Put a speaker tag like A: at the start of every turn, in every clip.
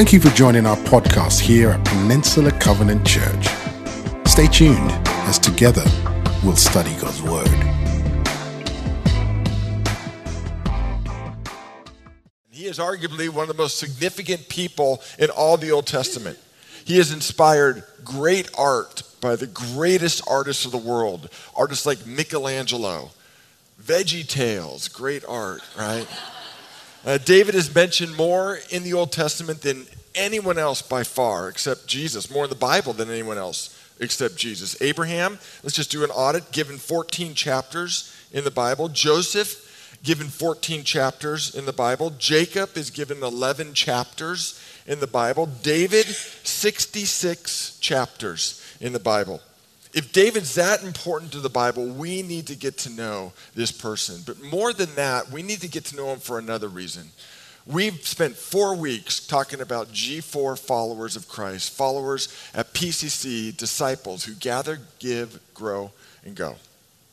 A: Thank you for joining our podcast here at Peninsula Covenant Church. Stay tuned as together we'll study God's Word.
B: He is arguably one of the most significant people in all the Old Testament. He has inspired great art by the greatest artists of the world, artists like Michelangelo, Veggie Tales, great art, right? Uh, David is mentioned more in the Old Testament than anyone else by far, except Jesus, more in the Bible than anyone else except Jesus. Abraham, let's just do an audit, given 14 chapters in the Bible. Joseph, given 14 chapters in the Bible. Jacob is given 11 chapters in the Bible. David, 66 chapters in the Bible. If David's that important to the Bible, we need to get to know this person. But more than that, we need to get to know him for another reason. We've spent four weeks talking about G4 followers of Christ, followers at PCC, disciples who gather, give, grow, and go.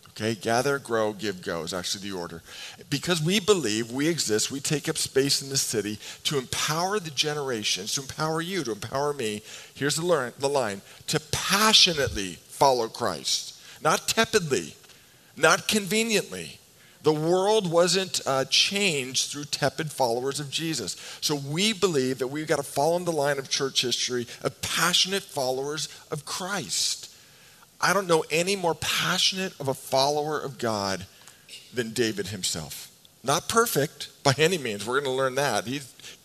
B: Okay, gather, grow, give, go is actually the order. Because we believe we exist, we take up space in the city to empower the generations, to empower you, to empower me. Here's the, learn, the line to passionately follow Christ. Not tepidly, not conveniently. The world wasn't uh, changed through tepid followers of Jesus. So we believe that we've got to follow in the line of church history of passionate followers of Christ. I don't know any more passionate of a follower of God than David himself. Not perfect by any means. We're going to learn that. He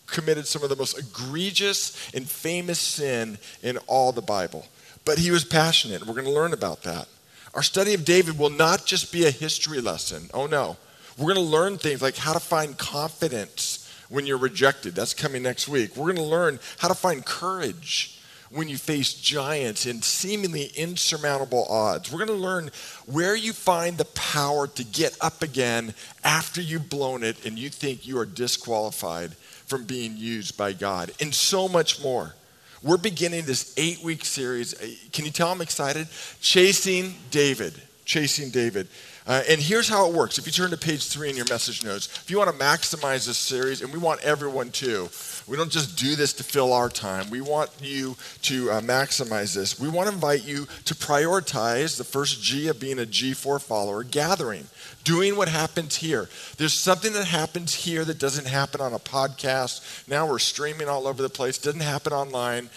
B: committed some of the most egregious and famous sin in all the Bible. But he was passionate. We're going to learn about that. Our study of David will not just be a history lesson. Oh, no. We're going to learn things like how to find confidence when you're rejected. That's coming next week. We're going to learn how to find courage when you face giants and seemingly insurmountable odds. We're going to learn where you find the power to get up again after you've blown it and you think you are disqualified from being used by God, and so much more. We're beginning this eight week series. Uh, can you tell I'm excited? Chasing David. Chasing David. Uh, and here's how it works. If you turn to page three in your message notes, if you want to maximize this series, and we want everyone to, we don't just do this to fill our time. We want you to uh, maximize this. We want to invite you to prioritize the first G of being a G4 follower gathering, doing what happens here. There's something that happens here that doesn't happen on a podcast. Now we're streaming all over the place, doesn't happen online.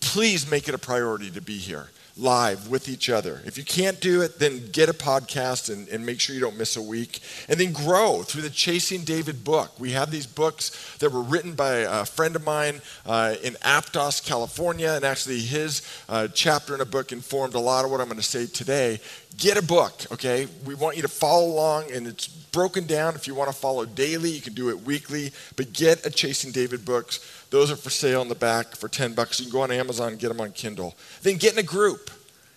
B: Please make it a priority to be here live with each other. If you can't do it, then get a podcast and, and, make sure you don't miss a week. And then grow through the Chasing David book. We have these books that were written by a friend of mine uh, in Aptos, California, and actually his uh, chapter in a book informed a lot of what I'm going to say today. Get a book, okay? We want you to follow along, and it's broken down. If you want to follow daily, you can do it weekly, but get a Chasing David books. Those are for sale in the back for 10 bucks. You can go on Amazon and get them on Kindle. Then get in a group.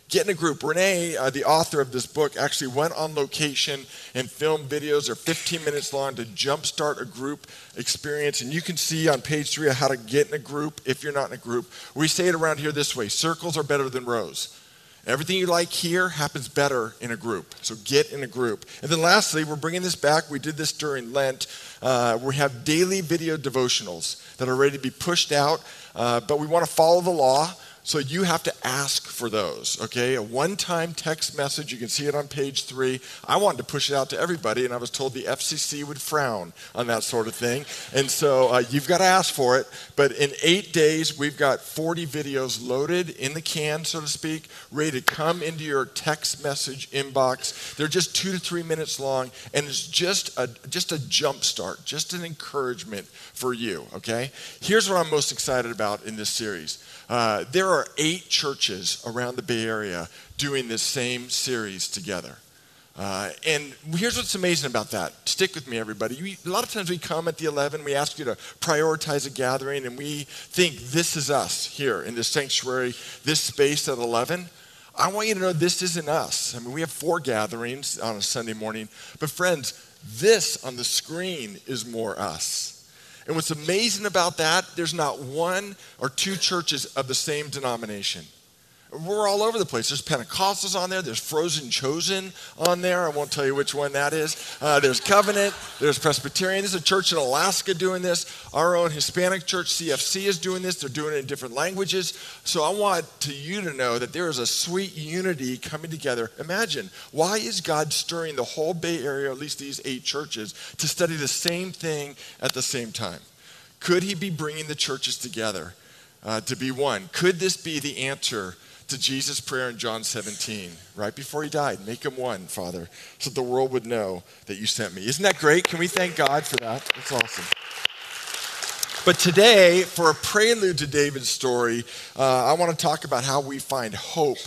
B: Get in a group. Renee, uh, the author of this book, actually went on location and filmed videos. They're 15 minutes long to jumpstart a group experience. And you can see on page three how to get in a group if you're not in a group. We say it around here this way circles are better than rows. Everything you like here happens better in a group. So get in a group. And then lastly, we're bringing this back. We did this during Lent. Uh, we have daily video devotionals that are ready to be pushed out, uh, but we want to follow the law. So you have to ask for those, okay? A one time text message, you can see it on page three. I wanted to push it out to everybody, and I was told the FCC would frown on that sort of thing. And so uh, you've got to ask for it. But in eight days, we've got 40 videos loaded in the can, so to speak, ready to come into your text message inbox. They're just two to three minutes long, and it's just a, just a jump start, just an encouragement for you, okay? Here's what I'm most excited about in this series. Uh, there are eight churches around the Bay Area doing this same series together. Uh, and here's what's amazing about that. Stick with me, everybody. We, a lot of times we come at the 11, we ask you to prioritize a gathering, and we think this is us here in this sanctuary, this space at 11. I want you to know this isn't us. I mean, we have four gatherings on a Sunday morning, but friends, this on the screen is more us. And what's amazing about that, there's not one or two churches of the same denomination. We're all over the place. There's Pentecostals on there. There's Frozen Chosen on there. I won't tell you which one that is. Uh, there's Covenant. There's Presbyterian. There's a church in Alaska doing this. Our own Hispanic church, CFC, is doing this. They're doing it in different languages. So I want to you to know that there is a sweet unity coming together. Imagine, why is God stirring the whole Bay Area, at least these eight churches, to study the same thing at the same time? Could he be bringing the churches together uh, to be one? Could this be the answer to Jesus' prayer in John 17, right before he died. Make him one, Father, so the world would know that you sent me. Isn't that great? Can we thank God for that? That's awesome. But today, for a prelude to David's story, uh, I want to talk about how we find hope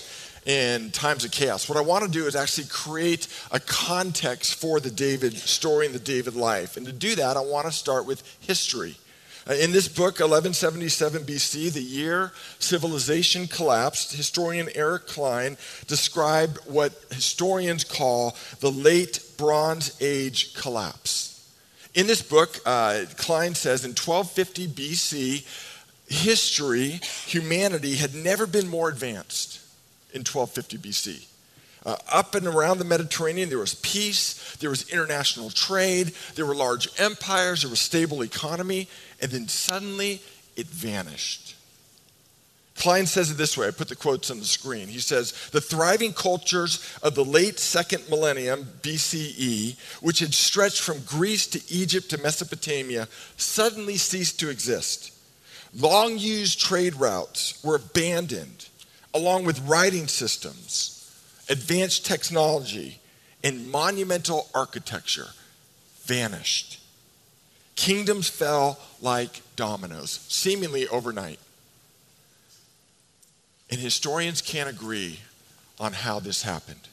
B: in times of chaos. What I want to do is actually create a context for the David story and the David life. And to do that, I want to start with history. Uh, in this book, 1177 BC, the year civilization collapsed, historian Eric Cline described what historians call the late Bronze Age collapse. In this book, uh, Cline says in 1250 BC, history, humanity had never been more advanced in 1250 BC. Uh, up and around the Mediterranean, there was peace, there was international trade, there were large empires, there was stable economy, and then suddenly it vanished. Cline says it this way I put the quotes on the screen. He says, The thriving cultures of the late second millennium BCE, which had stretched from Greece to Egypt to Mesopotamia, suddenly ceased to exist. Long used trade routes were abandoned, along with writing systems, advanced technology, and monumental architecture vanished. Kingdoms fell like dominoes, seemingly overnight. And historians can't agree on how this happened.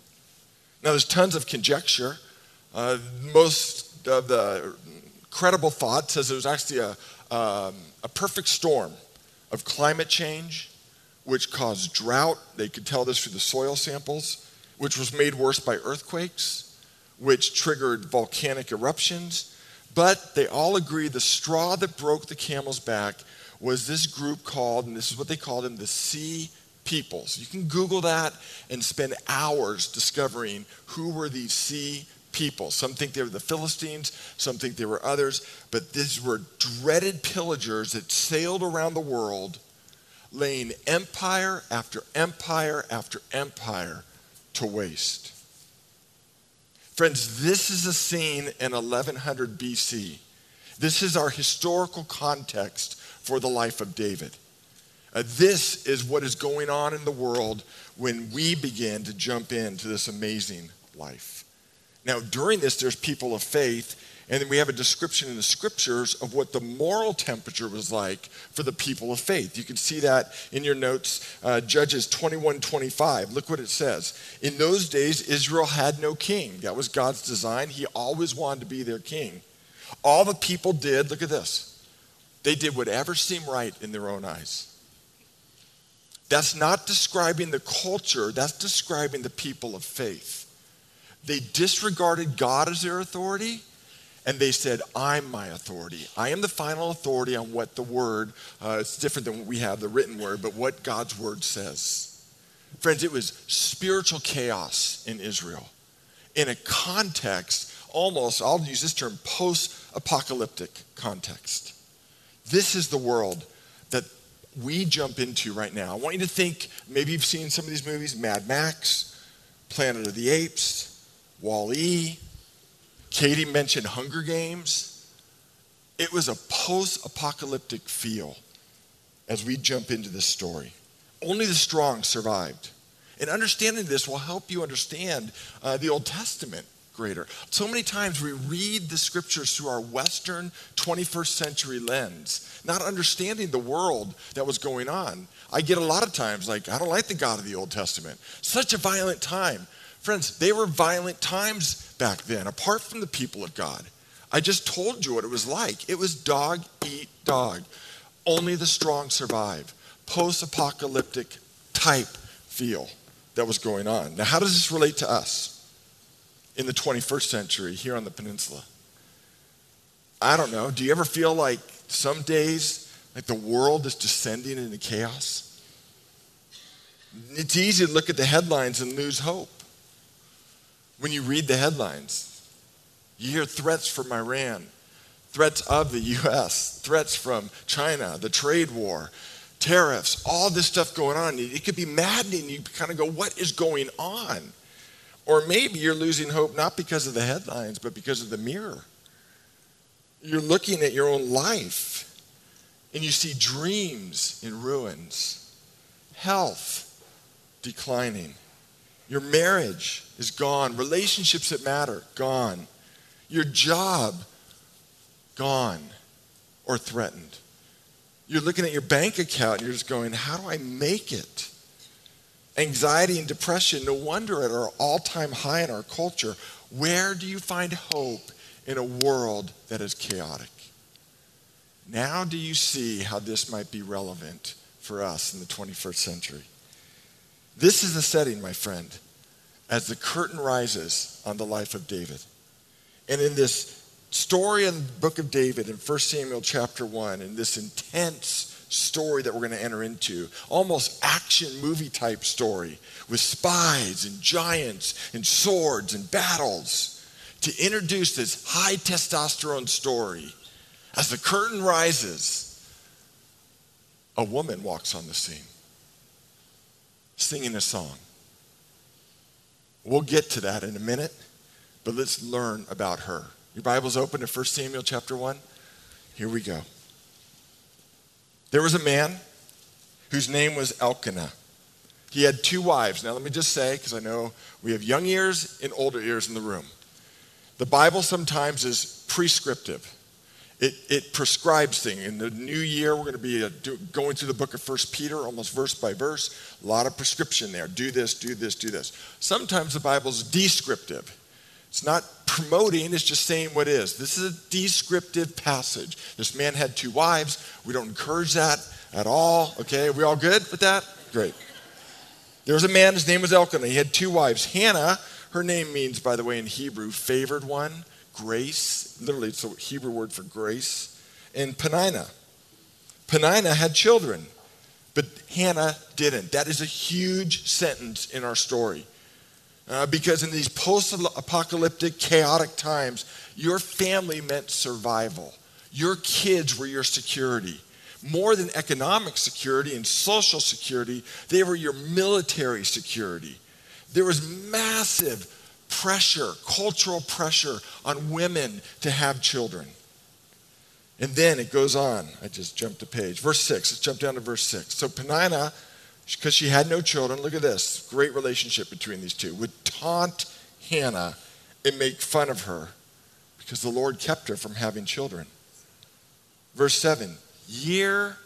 B: Now, there's tons of conjecture. Uh, most of the credible thought says it was actually a, um, a perfect storm of climate change, which caused drought. They could tell this through the soil samples, which was made worse by earthquakes, which triggered volcanic eruptions, but they all agree the straw that broke the camel's back was this group called, and this is what they called them, the Sea Peoples. You can Google that and spend hours discovering who were these Sea people. Some think they were the Philistines, some think they were others, but these were dreaded pillagers that sailed around the world, laying empire after empire after empire to waste. Friends, this is a scene in 1100 BC. This is our historical context for the life of David. Uh, this is what is going on in the world when we begin to jump into this amazing life. Now, during this, there's people of faith and then we have a description in the scriptures of what the moral temperature was like for the people of faith. You can see that in your notes, uh, Judges 21 25. Look what it says. In those days, Israel had no king. That was God's design. He always wanted to be their king. All the people did, look at this, they did whatever seemed right in their own eyes. That's not describing the culture, that's describing the people of faith. They disregarded God as their authority and they said, I'm my authority. I am the final authority on what the word, uh, it's different than what we have, the written word, but what God's word says. Friends, it was spiritual chaos in Israel in a context, almost, I'll use this term, post apocalyptic context. This is the world that we jump into right now. I want you to think maybe you've seen some of these movies Mad Max, Planet of the Apes, Wall E, Katie mentioned Hunger Games. It was a post apocalyptic feel as we jump into this story. Only the strong survived. And understanding this will help you understand uh, the Old Testament greater. So many times we read the scriptures through our Western 21st century lens, not understanding the world that was going on. I get a lot of times like, I don't like the God of the Old Testament. Such a violent time. Friends, they were violent times back then, apart from the people of God. I just told you what it was like. It was dog eat dog. Only the strong survive. Post apocalyptic type feel that was going on. Now, how does this relate to us in the 21st century here on the peninsula? I don't know. Do you ever feel like some days, like the world is descending into chaos? It's easy to look at the headlines and lose hope. When you read the headlines, you hear threats from Iran, threats of the US, threats from China, the trade war, tariffs, all this stuff going on. It could be maddening. You kind of go, what is going on? Or maybe you're losing hope not because of the headlines, but because of the mirror. You're looking at your own life and you see dreams in ruins, health declining. Your marriage is gone, relationships that matter, gone. Your job, gone or threatened. You're looking at your bank account and you're just going, How do I make it? Anxiety and depression, no wonder at our all time high in our culture. Where do you find hope in a world that is chaotic? Now, do you see how this might be relevant for us in the 21st century? This is the setting, my friend, as the curtain rises on the life of David. And in this story in the book of David in 1 Samuel chapter 1, in this intense story that we're going to enter into, almost action movie type story with spies and giants and swords and battles, to introduce this high testosterone story. As the curtain rises, a woman walks on the scene singing a song. We'll get to that in a minute, but let's learn about her. Your Bible's open to 1 Samuel chapter 1. Here we go. There was a man whose name was Elkanah. He had two wives. Now, let me just say, because I know we have young ears and older ears in the room. The Bible sometimes is prescriptive. It, it prescribes things. In the new year, we're going to be uh, do, going through the book of First Peter, almost verse by verse. A lot of prescription there. Do this, do this, do this. Sometimes the Bible is descriptive. It's not promoting, it's just saying what is. This is a descriptive passage. This man had two wives. We don't encourage that at all. Okay, are we all good with that? Great. There was a man, his name was Elkanah. He had two wives. Hannah, her name means, by the way, in Hebrew, favored one, grace. Literally, it's a Hebrew word for grace. And Peninnah. Peninnah had children, but Hannah didn't. That is a huge sentence in our story. Uh, because in these post apocalyptic, chaotic times, your family meant survival. Your kids were your security. More than economic security and social security, they were your military security. There was massive pressure, cultural pressure on women to have children. And then it goes on. I just jumped a page. Verse 6. Let's jump down to verse 6. So Peninnah, because she had no children. Look at this great relationship between these two. Would taunt Hannah and make fun of her because the Lord kept her from having children. Verse 7 year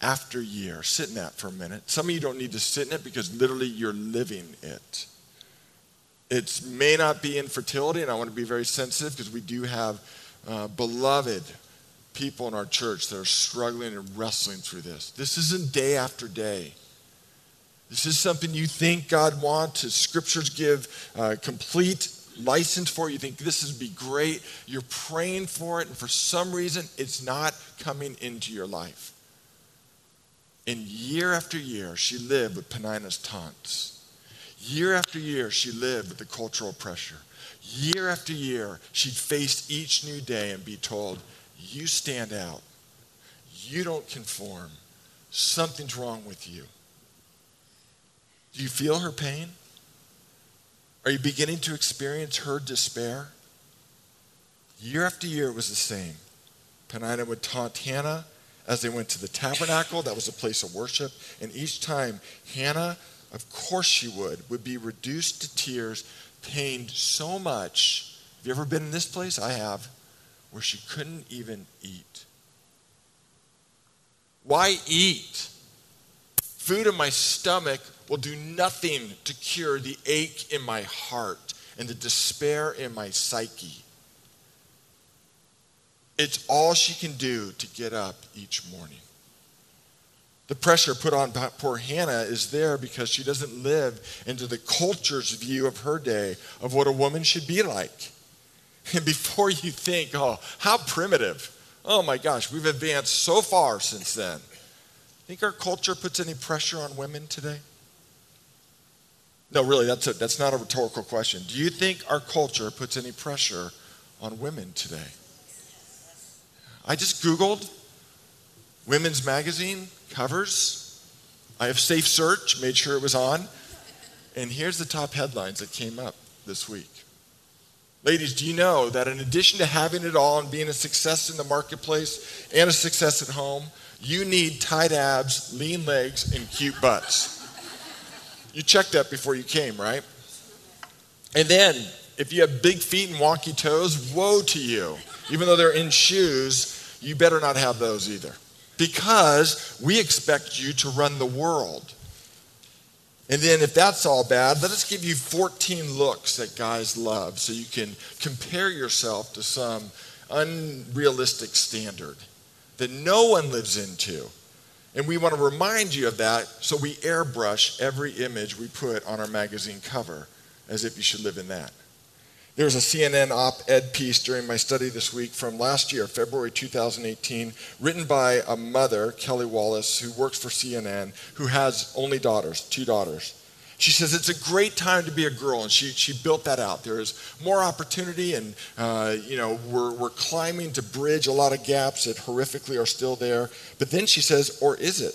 B: after year. Sit in that for a minute. Some of you don't need to sit in it because literally you're living it. It may not be infertility, and I want to be very sensitive because we do have uh, beloved people in our church that are struggling and wrestling through this. This isn't day after day. This is something you think God wants. Scriptures give uh, complete license for. You think this would be great. You're praying for it, and for some reason, it's not coming into your life. And year after year, she lived with Peninnah's taunts. Year after year, she lived with the cultural pressure. Year after year, she'd face each new day and be told, You stand out. You don't conform. Something's wrong with you. Do you feel her pain? Are you beginning to experience her despair? Year after year, it was the same. Peninnah would taunt Hannah as they went to the tabernacle. That was a place of worship. And each time, Hannah, of course she would, would be reduced to tears, pained so much. Have you ever been in this place? I have, where she couldn't even eat. Why eat? Food in my stomach will do nothing to cure the ache in my heart and the despair in my psyche. It's all she can do to get up each morning. The pressure put on poor Hannah is there because she doesn't live into the culture's view of her day of what a woman should be like. And before you think, oh, how primitive. Oh my gosh, we've advanced so far since then. Think our culture puts any pressure on women today? No, really, that's, a, that's not a rhetorical question. Do you think our culture puts any pressure on women today? I just Googled women's magazine covers. I have Safe Search, made sure it was on. And here's the top headlines that came up this week. Ladies, do you know that in addition to having it all and being a success in the marketplace and a success at home, you need tight abs, lean legs, and cute butts? You checked that before you came, right? And then, if you have big feet and wonky toes, woe to you. Even though they're in shoes, you better not have those either. Because we expect you to run the world. And then, if that's all bad, let us give you 14 looks that guys love so you can compare yourself to some unrealistic standard that no one lives into. And we want to remind you of that, so we airbrush every image we put on our magazine cover as if you should live in that. There was a CNN op ed piece during my study this week from last year, February 2018, written by a mother, Kelly Wallace, who works for CNN, who has only daughters, two daughters. She says it's a great time to be a girl, and she, she built that out. There is more opportunity, and uh, you know we're, we're climbing to bridge a lot of gaps that horrifically are still there. But then she says, or is it?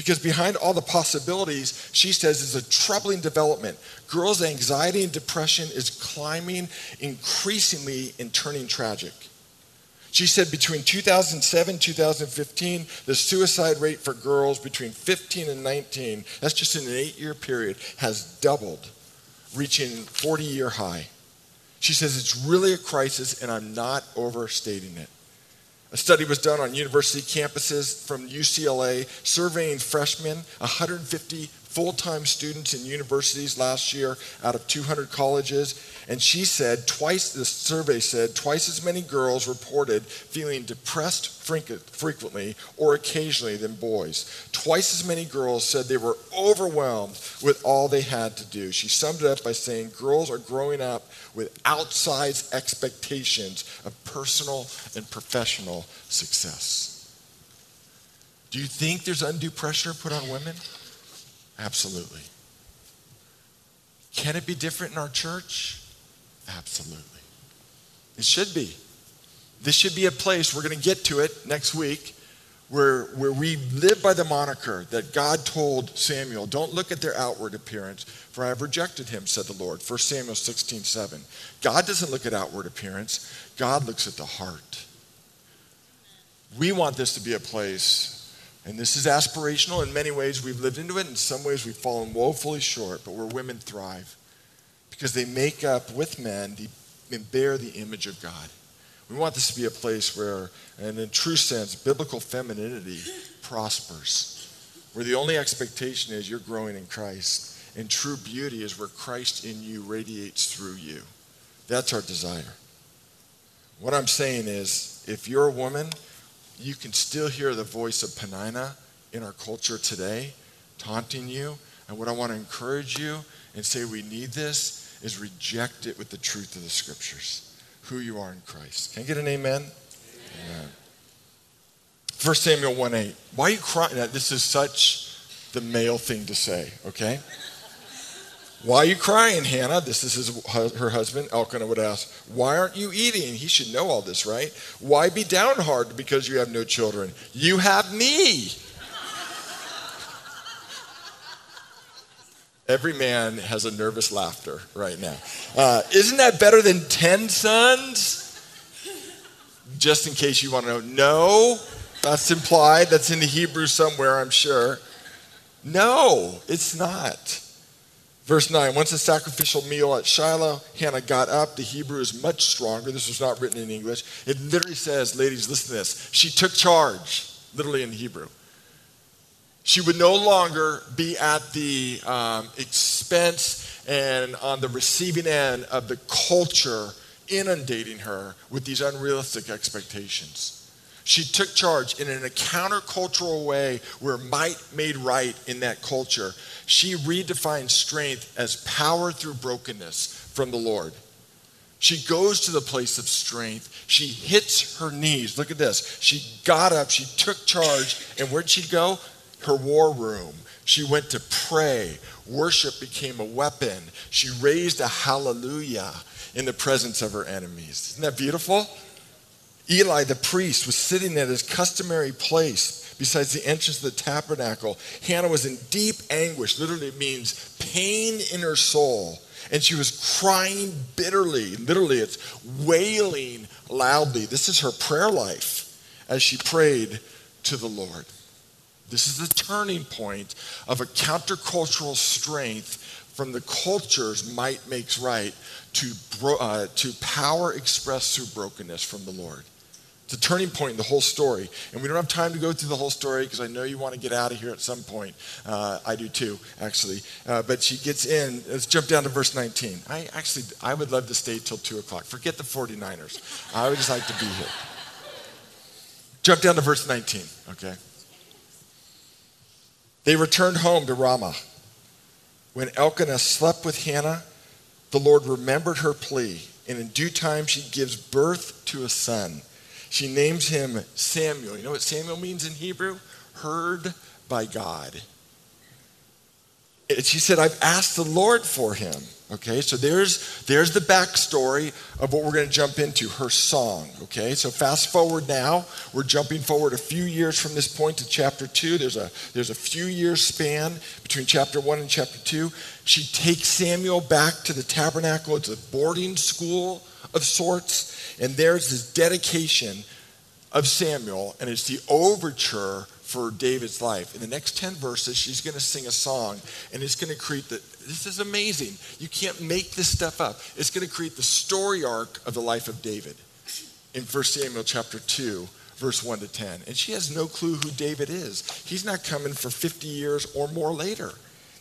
B: Because behind all the possibilities, she says, is a troubling development. Girls' anxiety and depression is climbing increasingly and turning tragic. She said between 2007 and 2015, the suicide rate for girls between 15 and 19, that's just in an eight year period, has doubled, reaching 40 year high. She says it's really a crisis, and I'm not overstating it. A study was done on university campuses from UCLA surveying freshmen, 150 full time students in universities last year out of 200 colleges. And she said, twice, the survey said, twice as many girls reported feeling depressed frequently or occasionally than boys. Twice as many girls said they were overwhelmed with all they had to do. She summed it up by saying, girls are growing up with outsized expectations of personal and professional success. Do you think there's undue pressure put on women? Absolutely. Can it be different in our church? Absolutely. It should be. This should be a place, we're going to get to it next week, where, where we live by the moniker that God told Samuel, Don't look at their outward appearance, for I have rejected him, said the Lord. 1 Samuel 16, 7. God doesn't look at outward appearance, God looks at the heart. We want this to be a place and this is aspirational. In many ways, we've lived into it. In some ways, we've fallen woefully short, but where women thrive because they make up with men the, and bear the image of God. We want this to be a place where, and in a true sense, biblical femininity prospers, where the only expectation is you're growing in Christ, and true beauty is where Christ in you radiates through you. That's our desire. What I'm saying is, if you're a woman, you can still hear the voice of Peninnah in our culture today, taunting you. And what I want to encourage you and say we need this is reject it with the truth of the scriptures, who you are in Christ. Can I get an amen? Amen. 1 Samuel 1 8. Why are you crying? This is such the male thing to say, okay? Why are you crying, Hannah? This is her husband. Elkanah would ask, Why aren't you eating? He should know all this, right? Why be downhearted because you have no children? You have me. Every man has a nervous laughter right now. Uh, isn't that better than 10 sons? Just in case you want to know. No, that's implied. That's in the Hebrew somewhere, I'm sure. No, it's not. Verse 9 Once a sacrificial meal at Shiloh, Hannah got up. The Hebrew is much stronger. This was not written in English. It literally says, ladies, listen to this. She took charge, literally in Hebrew. She would no longer be at the um, expense and on the receiving end of the culture inundating her with these unrealistic expectations. She took charge in a countercultural way where might made right in that culture. She redefined strength as power through brokenness from the Lord. She goes to the place of strength. She hits her knees. Look at this. She got up, she took charge, and where'd she go? Her war room. She went to pray. Worship became a weapon. She raised a hallelujah in the presence of her enemies. Isn't that beautiful? Eli, the priest, was sitting at his customary place besides the entrance of the tabernacle. Hannah was in deep anguish. Literally, it means pain in her soul. And she was crying bitterly. Literally, it's wailing loudly. This is her prayer life as she prayed to the Lord. This is the turning point of a countercultural strength from the culture's might makes right to, uh, to power expressed through brokenness from the Lord. It's a turning point in the whole story. And we don't have time to go through the whole story because I know you want to get out of here at some point. Uh, I do too, actually. Uh, but she gets in. Let's jump down to verse 19. I actually, I would love to stay till 2 o'clock. Forget the 49ers. I would just like to be here. Jump down to verse 19, okay? They returned home to Ramah. When Elkanah slept with Hannah, the Lord remembered her plea, and in due time she gives birth to a son. She names him Samuel. You know what Samuel means in Hebrew? Heard by God. She said, I've asked the Lord for him. Okay, so there's, there's the backstory of what we're going to jump into, her song. Okay, so fast forward now. We're jumping forward a few years from this point to chapter 2. There's a, there's a few years span between chapter 1 and chapter 2. She takes Samuel back to the tabernacle. It's a boarding school of sorts. And there's this dedication of Samuel, and it's the overture for David's life. In the next 10 verses, she's going to sing a song, and it's going to create the. This is amazing. You can't make this stuff up. It's going to create the story arc of the life of David in 1 Samuel chapter 2, verse 1 to 10. And she has no clue who David is. He's not coming for 50 years or more later.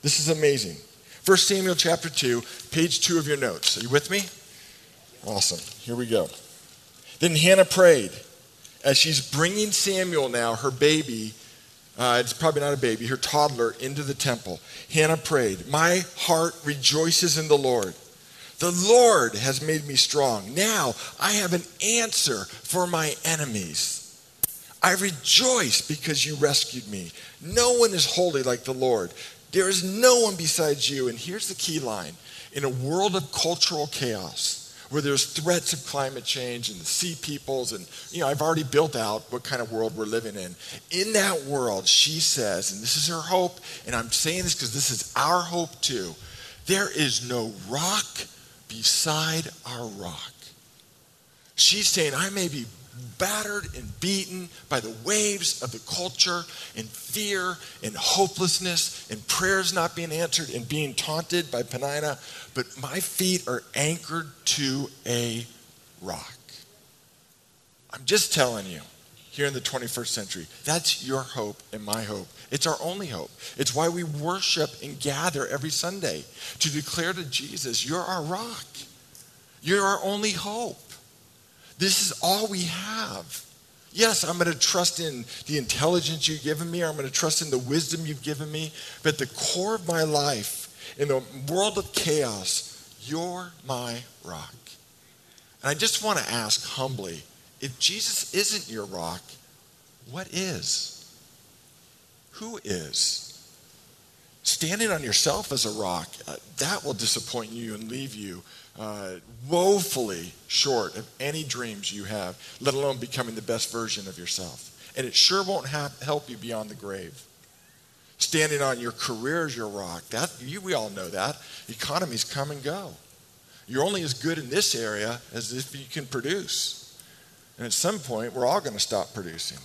B: This is amazing. 1 Samuel chapter 2, page 2 of your notes. Are you with me? Awesome. Here we go. Then Hannah prayed as she's bringing Samuel now, her baby, uh, it's probably not a baby, her toddler, into the temple. Hannah prayed, My heart rejoices in the Lord. The Lord has made me strong. Now I have an answer for my enemies. I rejoice because you rescued me. No one is holy like the Lord. There is no one besides you. And here's the key line in a world of cultural chaos, where there's threats of climate change and the sea peoples and you know i've already built out what kind of world we're living in. In that world she says and this is her hope and i'm saying this because this is our hope too there is no rock beside our rock. She's saying i may be battered and beaten by the waves of the culture and fear and hopelessness and prayers not being answered and being taunted by Peninnah, but my feet are anchored to a rock. I'm just telling you, here in the 21st century, that's your hope and my hope. It's our only hope. It's why we worship and gather every Sunday to declare to Jesus, You're our rock. You're our only hope. This is all we have. Yes, I'm going to trust in the intelligence you've given me, I'm going to trust in the wisdom you've given me, but the core of my life, in the world of chaos, you're my rock. And I just want to ask humbly if Jesus isn't your rock, what is? Who is? Standing on yourself as a rock, uh, that will disappoint you and leave you uh, woefully short of any dreams you have, let alone becoming the best version of yourself. And it sure won't help you beyond the grave. Standing on your career as your rock, that, you, we all know that. Economies come and go. You're only as good in this area as if you can produce. And at some point, we're all going to stop producing.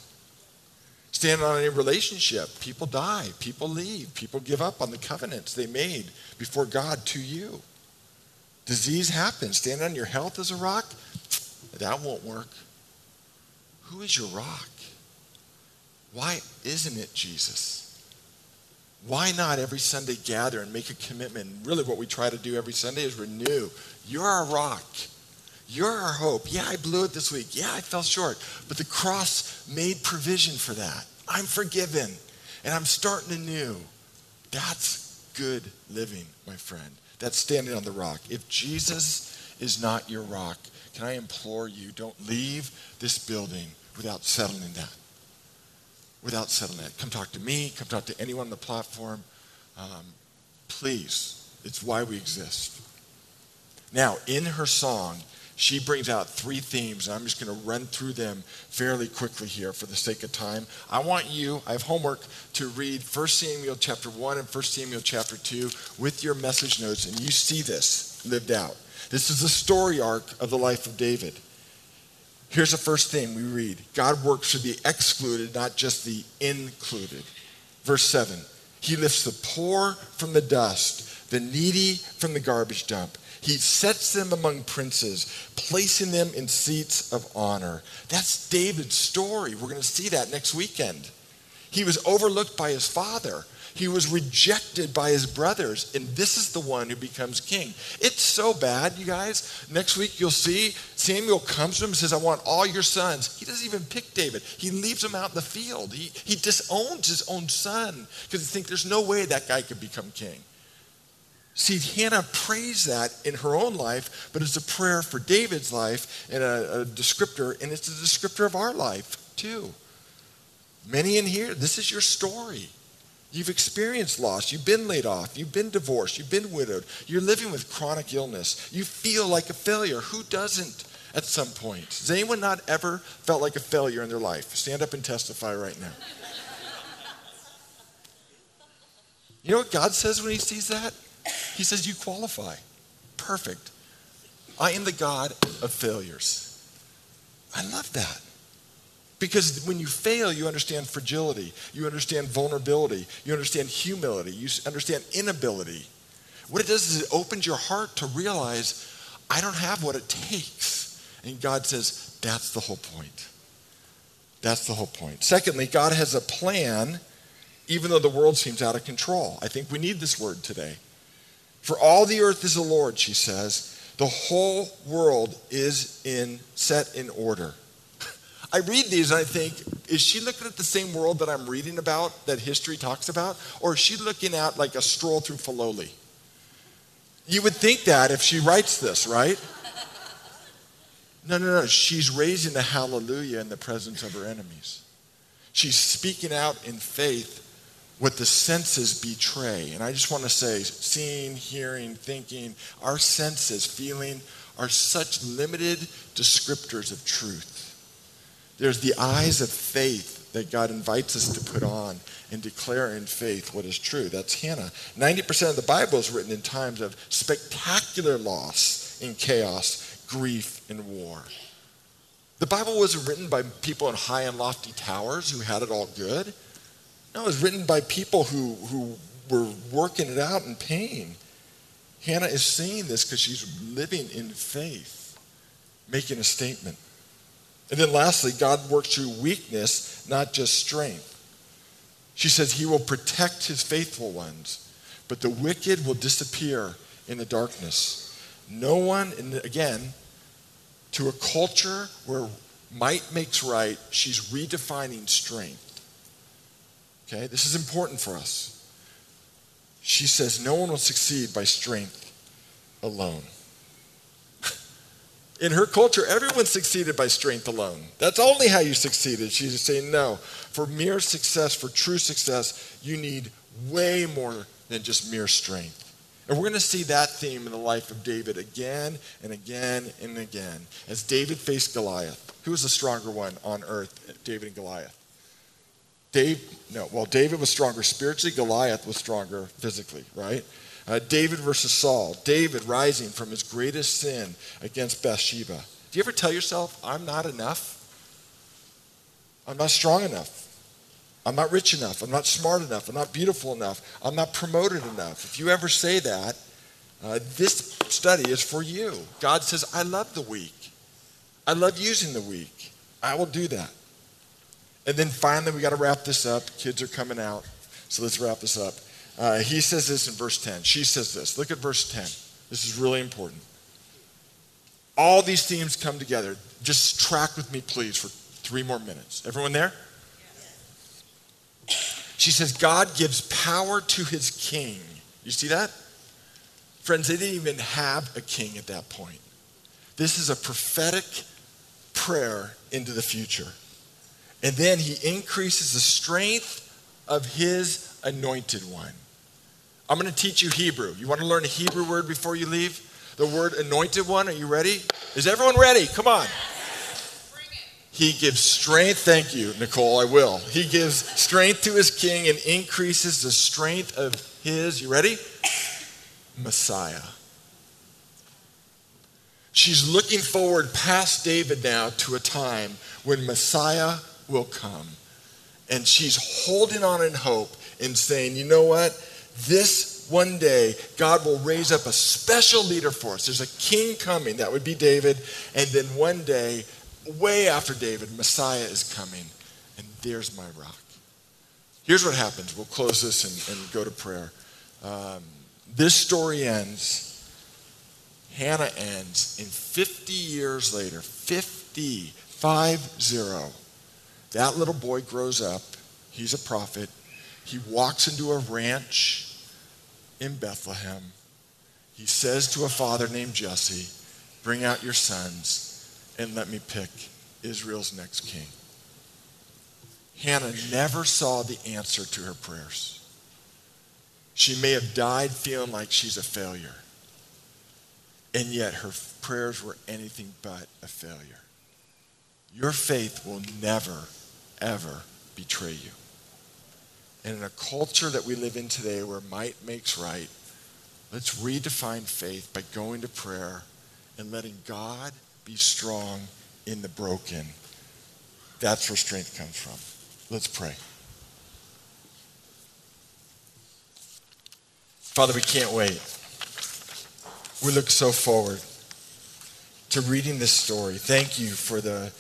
B: Standing on a relationship, people die, people leave, people give up on the covenants they made before God to you. Disease happens. Stand on your health as a rock? That won't work. Who is your rock? Why isn't it Jesus? Why not every Sunday gather and make a commitment? Really, what we try to do every Sunday is renew. You're our rock. You're our hope. Yeah, I blew it this week. Yeah, I fell short. But the cross made provision for that. I'm forgiven and I'm starting anew. That's good living, my friend. That's standing on the rock. If Jesus is not your rock, can I implore you, don't leave this building without settling that. without settling it. Come talk to me, come talk to anyone on the platform. Um, please, it's why we exist. Now, in her song, she brings out three themes, and I'm just going to run through them fairly quickly here for the sake of time. I want you, I have homework to read 1 Samuel chapter 1 and 1 Samuel chapter 2 with your message notes, and you see this lived out. This is the story arc of the life of David. Here's the first thing we read God works for the excluded, not just the included. Verse 7 He lifts the poor from the dust, the needy from the garbage dump he sets them among princes, placing them in seats of honor. That's David's story. We're going to see that next weekend. He was overlooked by his father. He was rejected by his brothers, and this is the one who becomes king. It's so bad, you guys. Next week you'll see Samuel comes to him and says, I want all your sons. He doesn't even pick David, he leaves him out in the field. He, he disowns his own son because he thinks there's no way that guy could become king. See, Hannah prays that in her own life, but it's a prayer for David's life and a, a, descriptor, and it's a descriptor of our life too. Many in here, this is your story. You've experienced loss. You've been laid off. You've been divorced. You've been widowed. You're living with chronic illness. You feel like a failure. Who doesn't at some point? Has anyone not ever felt like a failure in their life? Stand up and testify right now. You know what God says when He sees that? He says, You qualify. Perfect. I am the God of failures. I love that. Because when you fail, you understand fragility, you understand vulnerability, you understand humility, you understand inability. What it does is it opens your heart to realize, I don't have what it takes. And God says, That's the whole point. That's the whole point. Secondly, God has a plan, even though the world seems out of control. I think we need this word today. For all the earth is the Lord, she says. The whole world is in set in order. I read these and I think, is she looking at the same world that I'm reading about, that history talks about? Or is she looking at like a stroll through Filoli? You would think that if she writes this, right? No, no, no. She's raising a hallelujah in the presence of her enemies. She's speaking out in faith what the senses betray. And I just want to say seeing, hearing, thinking, our senses, feeling, are such limited descriptors of truth. There's the eyes of faith that God invites us to put on and declare in faith what is true. That's Hannah. 90% of the Bible is written in times of spectacular loss and chaos, grief, and war. The Bible wasn't written by people in high and lofty towers who had it all good. No, it was written by people who, who were working it out in pain. Hannah is saying this because she's living in faith, making a statement. And then lastly, God works through weakness, not just strength. She says he will protect his faithful ones, but the wicked will disappear in the darkness. No one, and again, to a culture where might makes right, she's redefining strength. Okay, this is important for us. She says, No one will succeed by strength alone. In her culture, everyone succeeded by strength alone. That's only how you succeeded. She's saying, No, for mere success, for true success, you need way more than just mere strength. And we're going to see that theme in the life of David again and again and again. As David faced Goliath, who was the stronger one on earth, David and Goliath? Dave, no, well, David was stronger spiritually, Goliath was stronger physically, right? Uh, David versus Saul. David rising from his greatest sin against Bathsheba. Do you ever tell yourself, I'm not enough? I'm not strong enough. I'm not rich enough. I'm not smart enough. I'm not beautiful enough. I'm not promoted enough. If you ever say that, uh, this study is for you. God says, I love the weak. I love using the weak. I will do that. And then finally, we got to wrap this up. Kids are coming out. So let's wrap this up. Uh, he says this in verse 10. She says this. Look at verse 10. This is really important. All these themes come together. Just track with me, please, for three more minutes. Everyone there? She says, God gives power to his king. You see that? Friends, they didn't even have a king at that point. This is a prophetic prayer into the future. And then he increases the strength of his anointed one. I'm going to teach you Hebrew. You want to learn a Hebrew word before you leave? The word anointed one. Are you ready? Is everyone ready? Come on. He gives strength. Thank you, Nicole. I will. He gives strength to his king and increases the strength of his, you ready? Messiah. She's looking forward past David now to a time when Messiah will come. And she's holding on in hope and saying, you know what? This one day, God will raise up a special leader for us. There's a king coming. That would be David. And then one day, way after David, Messiah is coming. And there's my rock. Here's what happens. We'll close this and, and go to prayer. Um, this story ends. Hannah ends. And 50 years later, 50, 5 0, that little boy grows up. He's a prophet. He walks into a ranch in Bethlehem. He says to a father named Jesse, Bring out your sons and let me pick Israel's next king. Hannah never saw the answer to her prayers. She may have died feeling like she's a failure, and yet her prayers were anything but a failure. Your faith will never, ever betray you. And in a culture that we live in today where might makes right, let's redefine faith by going to prayer and letting God be strong in the broken. That's where strength comes from. Let's pray. Father, we can't wait. We look so forward to reading this story. Thank you for the,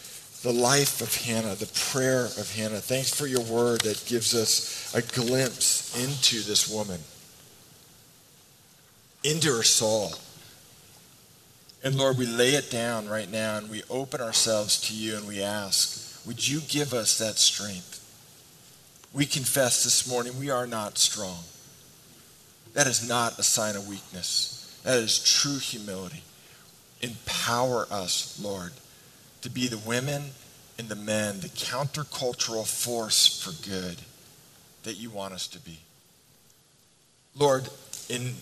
B: the life of Hannah, the prayer of Hannah. Thanks for your word that gives us a glimpse into this woman, into her soul. And Lord, we lay it down right now and we open ourselves to you and we ask, would you give us that strength? We confess this morning we are not strong. That is not a sign of weakness. That is true humility. Empower us, Lord, to be the women and the men, the countercultural force for good that you want us to be. Lord, in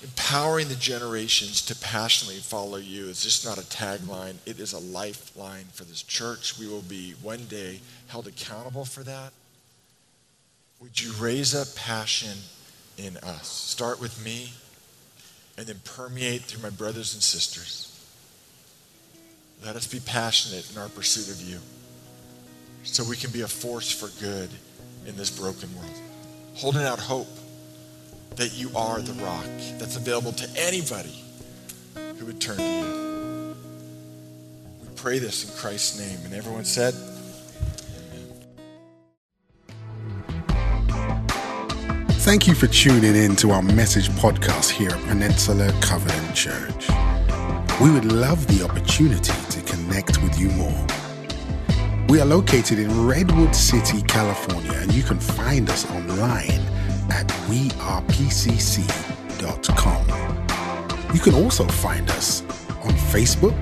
B: empowering the generations to passionately follow you is just not a tagline, it is a lifeline for this church. We will be one day held accountable for that. Would you raise up passion in us? Start with me and then permeate through my brothers and sisters. Let us be passionate in our pursuit of you so we can be a force for good in this broken world. Holding out hope that you are the rock that's available to anybody who would turn to you. We pray this in Christ's name. And everyone said, Amen.
A: Thank you for tuning in to our message podcast here at Peninsula Covenant Church. We would love the opportunity connect with you more. We are located in Redwood City, California, and you can find us online at wearepcc.com. You can also find us on Facebook,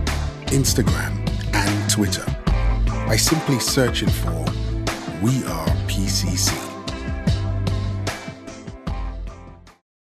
A: Instagram, and Twitter by simply searching for We Are PCC.